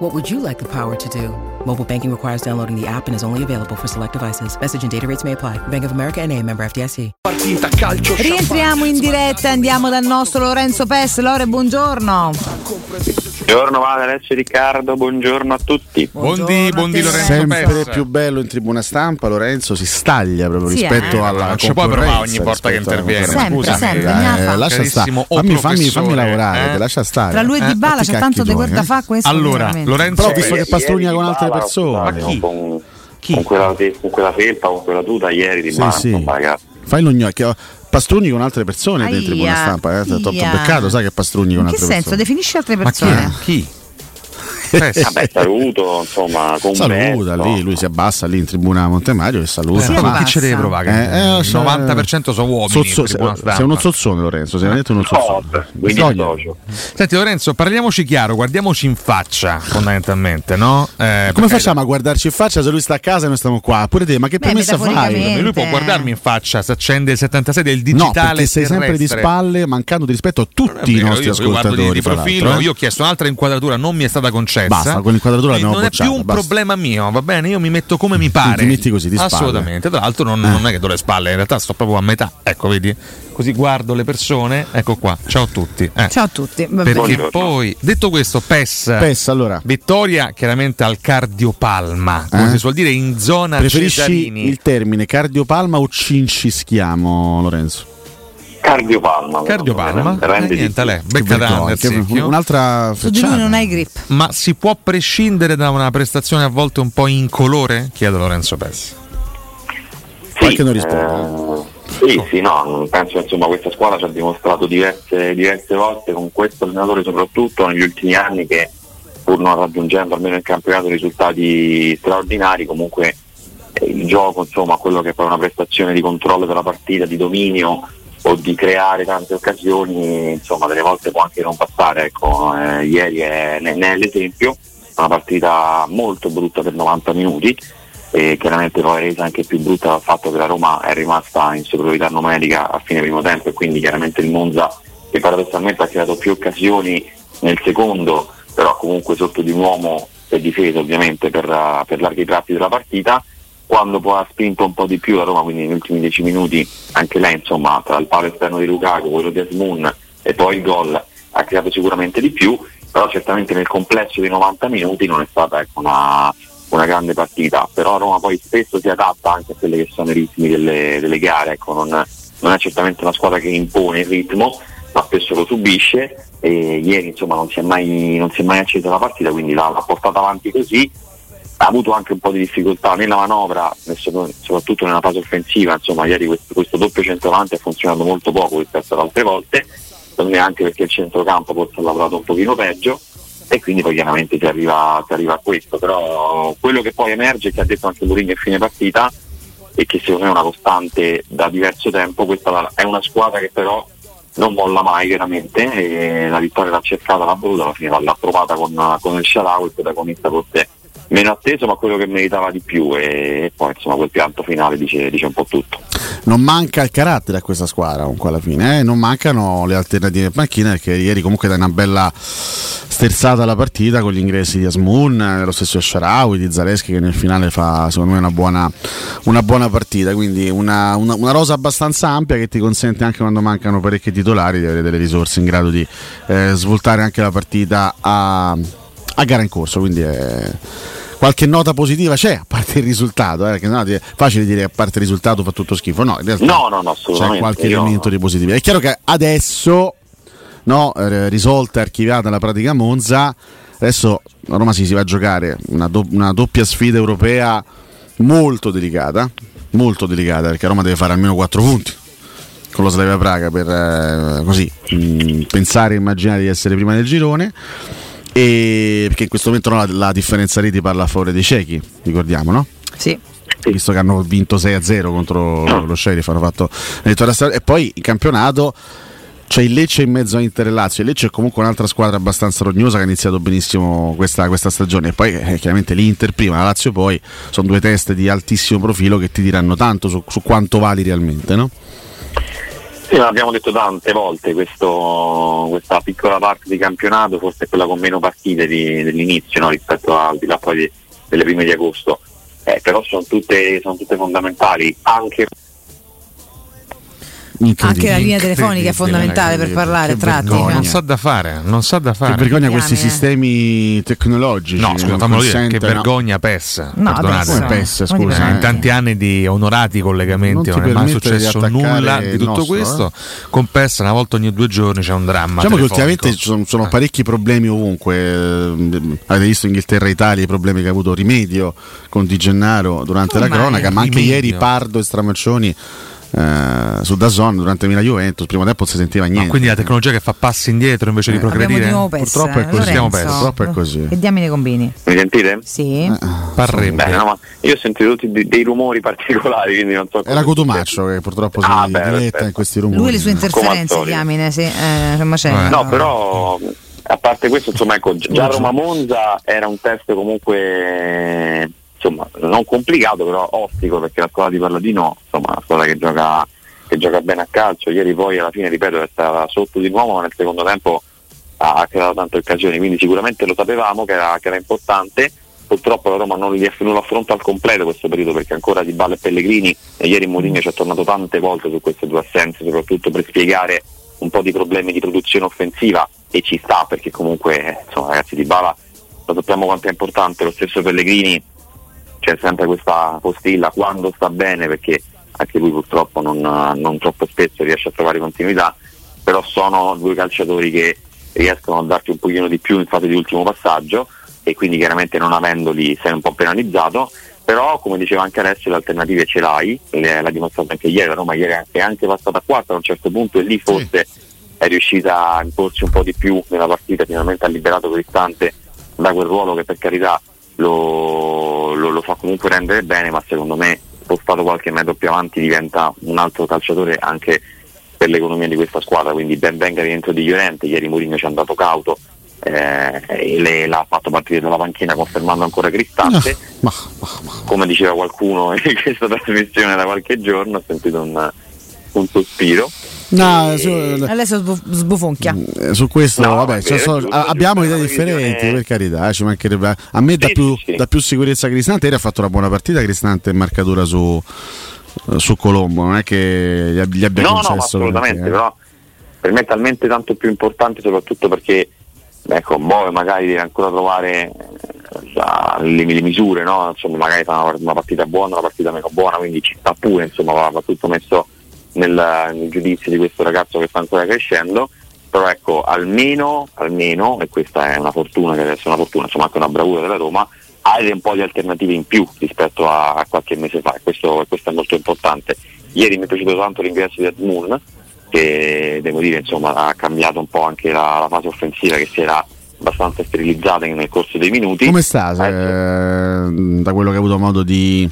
What would you like the power to do? Mobile banking requires downloading the app and is only available for select devices. Message and data rates may apply. Bank of America and a member FDIC. Partita calcio. Rientriamo in diretta, andiamo dal nostro Lorenzo Pes. Lore, buongiorno. Buongiorno Vale, Alessio Riccardo, buongiorno a tutti. Buondì, buondì Lorenzo Sempre Pes. più bello in tribuna stampa, Lorenzo si staglia proprio Sì, rispetto eh. alla Non ci puoi provare concorrenza, ogni volta che interviene. Sempre, sempre, eh, lascia stare. Fammi, fammi, lavorare, eh? lascia stare. Tra lui e Eh, Di Bala c'è tanto di guarda eh. fa questo. Allora, veramente. Lorenzo Però visto che pastrugna con altre persone. con- chi? Con, Chi? con quella, con quella felpa, con quella tuta ieri di Sì, Bala, sì. ragazzi. Fai lo gnocchi. Pastrugni con altre persone Aia, in tribuna stampa. Eh? Aia. beccato, sai che pastrugni con In che altre senso? persone. Definisci altre Ma chi? persone. Vabbè, saluto, insomma, con Saluta lì, lui si abbassa lì in tribuna Montemario e saluta. Eh, Sì, ma chi ce deve provare? Eh, eh, il cioè- 90% sono uomini. Tribuna sei, uno zozzone Lorenzo, sei veramente uno zozzone. socio. Senti Lorenzo, parliamoci chiaro, guardiamoci in faccia fondamentalmente, no? Eh, Come facciamo a guardarci in faccia se lui sta a casa e noi stiamo qua? Pure te, ma che Beh, premessa fai? Lui può guardarmi in faccia se accende il 76 del No, digitale perché sei sempre di terrestre. spalle, mancando di rispetto a tutti i vero, nostri io, io ascoltatori. di, di fra profilo, eh. io ho chiesto un'altra inquadratura, non mi è stata concessa. Basta, quell'inquadratura l'abbiamo Non è più bocciata, un basta. problema mio, va bene? Io mi metto come mi pare. Ti metti così, di spalle. Assolutamente. Tra l'altro, non, non è che do le spalle, in realtà sto proprio a metà. Ecco, vedi? Così guardo le persone. Ecco qua. Ciao a tutti. Eh. Ciao a tutti. Va bene. Perché Buongiorno. poi, detto questo, PES. PES, allora, Vittoria chiaramente al cardiopalma, come Eh? si suol dire in zona preferisci Cesarini. il termine cardiopalma o cincischiamo, Lorenzo? Cardiopalma. Cardiopalma? Eh, niente, più. lei, becca un'altra Su di lui non hai grip. Ma si può prescindere da una prestazione a volte un po' incolore? Chiedo Lorenzo Pessi. Qualche non risponde. eh, sì, sì, no, penso che insomma questa squadra ci ha dimostrato diverse, diverse volte con questo allenatore soprattutto negli ultimi anni che pur non raggiungendo almeno in campionato risultati straordinari comunque eh, il gioco insomma quello che poi è una prestazione di controllo della partita, di dominio o di creare tante occasioni insomma delle volte può anche non passare ecco, eh, ieri è, ne, ne è l'esempio una partita molto brutta per 90 minuti e chiaramente poi resa anche più brutta dal fatto che la Roma è rimasta in superiorità numerica a fine primo tempo e quindi chiaramente il Monza che paradossalmente ha creato più occasioni nel secondo però comunque sotto di un uomo è difeso ovviamente per, per larghi tratti della partita quando poi ha spinto un po' di più la Roma quindi negli ultimi 10 minuti anche lei insomma tra il palo esterno di Lukaku quello di Asmun e poi il gol ha creato sicuramente di più però certamente nel complesso dei 90 minuti non è stata ecco, una, una grande partita, però Roma poi spesso si adatta anche a quelli che sono i ritmi delle, delle gare, ecco, non, non è certamente una squadra che impone il ritmo, ma spesso lo subisce. E ieri insomma non si è mai, non si è mai accesa la partita, quindi l'ha, l'ha portata avanti così, ha avuto anche un po' di difficoltà nella manovra, soprattutto nella fase offensiva, insomma ieri questo, questo doppio centravanti ha funzionato molto poco rispetto ad altre volte, secondo me anche perché il centrocampo forse ha lavorato un pochino peggio e quindi poi chiaramente si arriva, si arriva a questo, però quello che poi emerge, che ha detto anche Mourinho a fine partita, e che secondo me è una costante da diverso tempo, questa è una squadra che però non molla mai veramente la vittoria l'ha cercata, l'ha voluta, alla fine l'ha trovata con, con il Sharawi, il protagonista forse meno atteso ma quello che meritava di più e, poi insomma quel pianto finale dice, dice un po' tutto. Non manca il carattere a questa squadra comunque alla fine, eh? non mancano le alternative in panchina perché ieri comunque dai una bella sterzata alla partita con gli ingressi di Asmun, eh, lo stesso Sharawi, di Zaleschi che nel finale fa secondo me una buona, una buona partita, quindi una, una- una rosa abbastanza ampia che ti consente anche quando mancano parecchi titolari di avere delle risorse in grado di eh, svoltare anche la partita a, a gara in corso, quindi è qualche nota positiva c'è, a parte il risultato, eh, perché no, è facile dire a parte il risultato fa tutto schifo, no, in realtà No, no, no, c'è qualche elemento di positivo. È chiaro che adesso, no, eh, risolta e archiviata la pratica Monza, adesso a Roma si, si va a giocare una, do- una doppia sfida europea molto delicata, molto delicata, perché Roma deve fare almeno 4 punti con lo Slavia Praga per eh, così mh, pensare e immaginare di essere prima del girone. E perché in questo momento no, la, la differenza reti parla a favore dei ciechi, ricordiamo, no? Sì. visto che hanno vinto 6-0 contro lo Sheriff, hanno fatto e poi in campionato c'è il Lecce in mezzo a Inter e Lazio. Il Lecce è comunque un'altra squadra abbastanza rognosa che ha iniziato benissimo questa, questa stagione. E poi eh, chiaramente l'Inter prima, la Lazio poi, sono due teste di altissimo profilo che ti diranno tanto su, su quanto vali realmente, no? Sì, l'abbiamo detto tante volte, questo, questa piccola parte di campionato forse è quella con meno partite di, dell'inizio no? rispetto al di là poi delle prime di agosto, eh, però sono tutte, sono tutte fondamentali anche anche la linea telefonica è fondamentale per parlare tratti. Non sa da fare, non sa da fare. Che vergogna questi sistemi tecnologici. No, scusa, fammelo dire, che vergogna PES. No, perdonate. PES, scusa. In tanti anni di onorati collegamenti non, non è mai successo di nulla di tutto nostro, questo. Eh? Con PES una volta ogni due giorni c'è un dramma. Diciamo che ultimamente ci sono, sono, parecchi problemi ovunque. Avete visto Inghilterra e Italia i problemi che ha avuto Rimedio con Di Gennaro durante oh, la cronaca, ma anche ieri Pardo e Stramaccioni eh, su Dazon durante Milan Juventus primo tempo non si sentiva niente. no, quindi la tecnologia che fa passi indietro invece eh, di progredire purtroppo è così. Purtroppo è così. E diamine combini. Mi sentite? sì. Eh, parrebbe. Beh, no, io ho sentito tutti dei, dei rumori particolari quindi non so è la Cotumaccio che purtroppo ah, si diletta in questi rumori. Lui le sue interferenze diamine sì. eh, no però a parte questo insomma ecco già Roma Monza era un test comunque insomma, non complicato però ostico perché la squadra di Palladino insomma, una squadra che gioca, che gioca bene a calcio, ieri poi alla fine ripeto è stata sotto di nuovo ma nel secondo tempo ha creato tante occasioni, quindi sicuramente lo sapevamo che era, che era importante, purtroppo la Roma non, li, non affronta al completo questo periodo perché ancora Di Balle e Pellegrini e ieri Mourinho ci è tornato tante volte su queste due assenze, soprattutto per spiegare un po' di problemi di produzione offensiva e ci sta perché comunque insomma ragazzi Di Bala lo sappiamo quanto è importante, lo stesso Pellegrini c'è sempre questa postilla quando sta bene perché anche lui purtroppo non, non troppo spesso riesce a trovare continuità, però sono due calciatori che riescono a darti un pochino di più in fase di ultimo passaggio e quindi chiaramente non avendoli sei un po' penalizzato, però come diceva anche Alessio le alternative ce l'hai, le, l'ha dimostrato anche ieri, la Roma ieri è anche passata a 4 a un certo punto e lì forse sì. è riuscita a imporsi un po' di più nella partita, finalmente ha liberato Cristante da quel ruolo che per carità lo, lo, lo fa comunque rendere bene, ma secondo me spostato qualche metro più avanti diventa un altro calciatore anche per l'economia di questa squadra, quindi ben venga rientro di Llorente, ieri Mourinho ci è andato cauto eh, e le, l'ha fatto partire dalla panchina confermando ancora Cristante, no, ma, ma, come diceva qualcuno in questa trasmissione da qualche giorno, ho sentito un, un sospiro. No, su, adesso sbufonchia. Mm, su questo, no, vabbè, cioè, so, abbiamo idee differenti, per carità, eh, ci mancherebbe. A me sì, dà, più, sì. dà più sicurezza Cristante. Ieri ha fatto una buona partita Cristante in marcatura su, su Colombo, non è che gli, abbia no, concesso. No, assolutamente, perché, però per me è talmente tanto più importante soprattutto perché ecco, Boe magari deve ancora trovare uh, le, le, misure, no? insomma, magari fa una, una, partita buona, una partita meno buona, quindi ci sta pure, insomma, va, va tutto messo nel, nel, giudizio di questo ragazzo che sta ancora crescendo, però ecco, almeno, almeno, e questa è una fortuna, che deve essere una fortuna, insomma anche una bravura della Roma, hai un po' di alternative in più rispetto a, a qualche mese fa, e questo, questo, è molto importante. Ieri mi è piaciuto tanto l'ingresso di Edmoon, che devo dire insomma ha cambiato un po' anche la, la fase offensiva che si era abbastanza sterilizzata nel corso dei minuti. Come sta se, eh, da quello che hai avuto modo di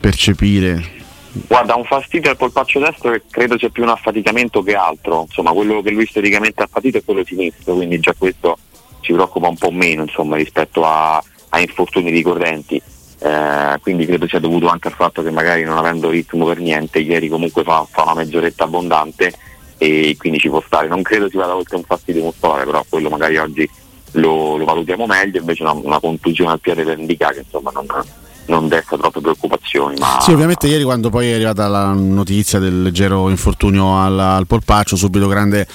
percepire? Guarda, un fastidio al polpaccio destro che credo sia più un affaticamento che altro, insomma quello che lui storicamente ha patito è quello sinistro, quindi già questo ci preoccupa un po' meno insomma, rispetto a, a infortuni ricorrenti. Eh, quindi credo sia dovuto anche al fatto che magari non avendo ritmo per niente, ieri comunque fa, fa una mezz'oretta abbondante e quindi ci può stare. Non credo si vada oltre un fastidio muscolare, però quello magari oggi lo, lo valutiamo meglio, invece una, una contusione al piede per indicare che insomma non, non desta troppe preoccupazioni. Ma... Sì, ovviamente ieri quando poi è arrivata la notizia del leggero infortunio al, al polpaccio, subito grande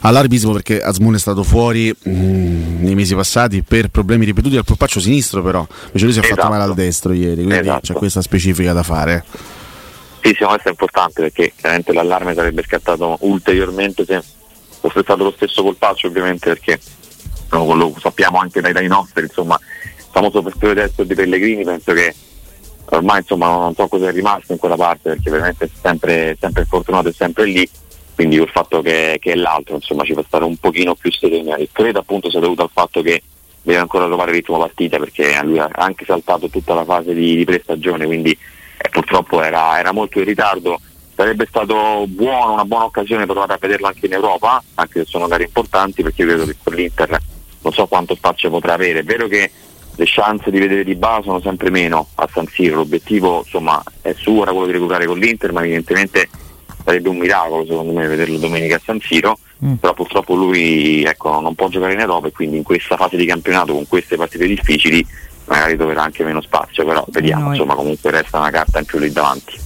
allarmismo perché Azmoun è stato fuori mh, mm, nei mesi passati per problemi ripetuti al polpaccio sinistro, però invece lui si è esatto. fatto male al destro ieri, quindi esatto. c'è questa specifica da fare. Sì, sì, questo è importante perché chiaramente l'allarme sarebbe scattato ulteriormente se fosse stato lo stesso colpaccio ovviamente perché no, lo sappiamo anche dai, dai nostri, insomma famoso festival destro di Pellegrini penso che ormai insomma non so cosa è rimasto in quella parte perché veramente è sempre, sempre fortunato e sempre lì quindi il fatto che, che, è l'altro insomma ci fa stare un pochino più sereni credo appunto sia dovuto al fatto che deve ancora trovare ritmo partita perché lui ha anche saltato tutta la fase di, di prestagione, quindi eh, purtroppo era, era, molto in ritardo. Sarebbe stato buono, una buona occasione per provare a vederlo anche in Europa, anche se sono gare importanti, perché credo che con l'Inter non so quanto spazio potrà avere. È vero che le chance di vedere di base sono sempre meno a San Siro, l'obiettivo insomma, è suo, era quello di recuperare con l'Inter, ma evidentemente sarebbe un miracolo secondo me vederlo domenica a San Siro, mm. però purtroppo lui ecco, non può giocare in Europa e quindi in questa fase di campionato con queste partite difficili magari troverà anche meno spazio, però vediamo, insomma comunque resta una carta in più lì davanti.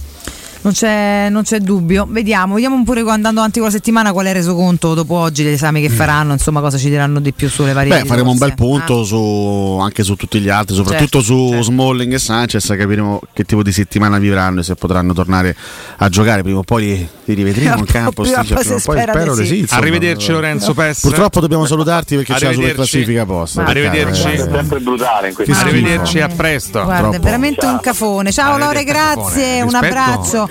Non c'è, non c'è, dubbio. Vediamo, vediamo pure andando avanti con la settimana qual è il resoconto dopo oggi, gli esami che mm. faranno, insomma cosa ci diranno di più sulle varie Beh, faremo un bel punto ah. su, anche su tutti gli altri, soprattutto certo, su certo. Smalling e Sanchez, capiremo che tipo di settimana vivranno e se potranno tornare a giocare. Prima o poi li, li rivedremo in campo. Prima, prima poi spero di sì. Arrivederci Lorenzo Pes. Purtroppo dobbiamo salutarti perché c'è la super classifica posta. Arrivederci. È sempre brutale in Arrivederci, a presto. Guarda, è veramente un cafone. Ciao Lore, grazie, un abbraccio.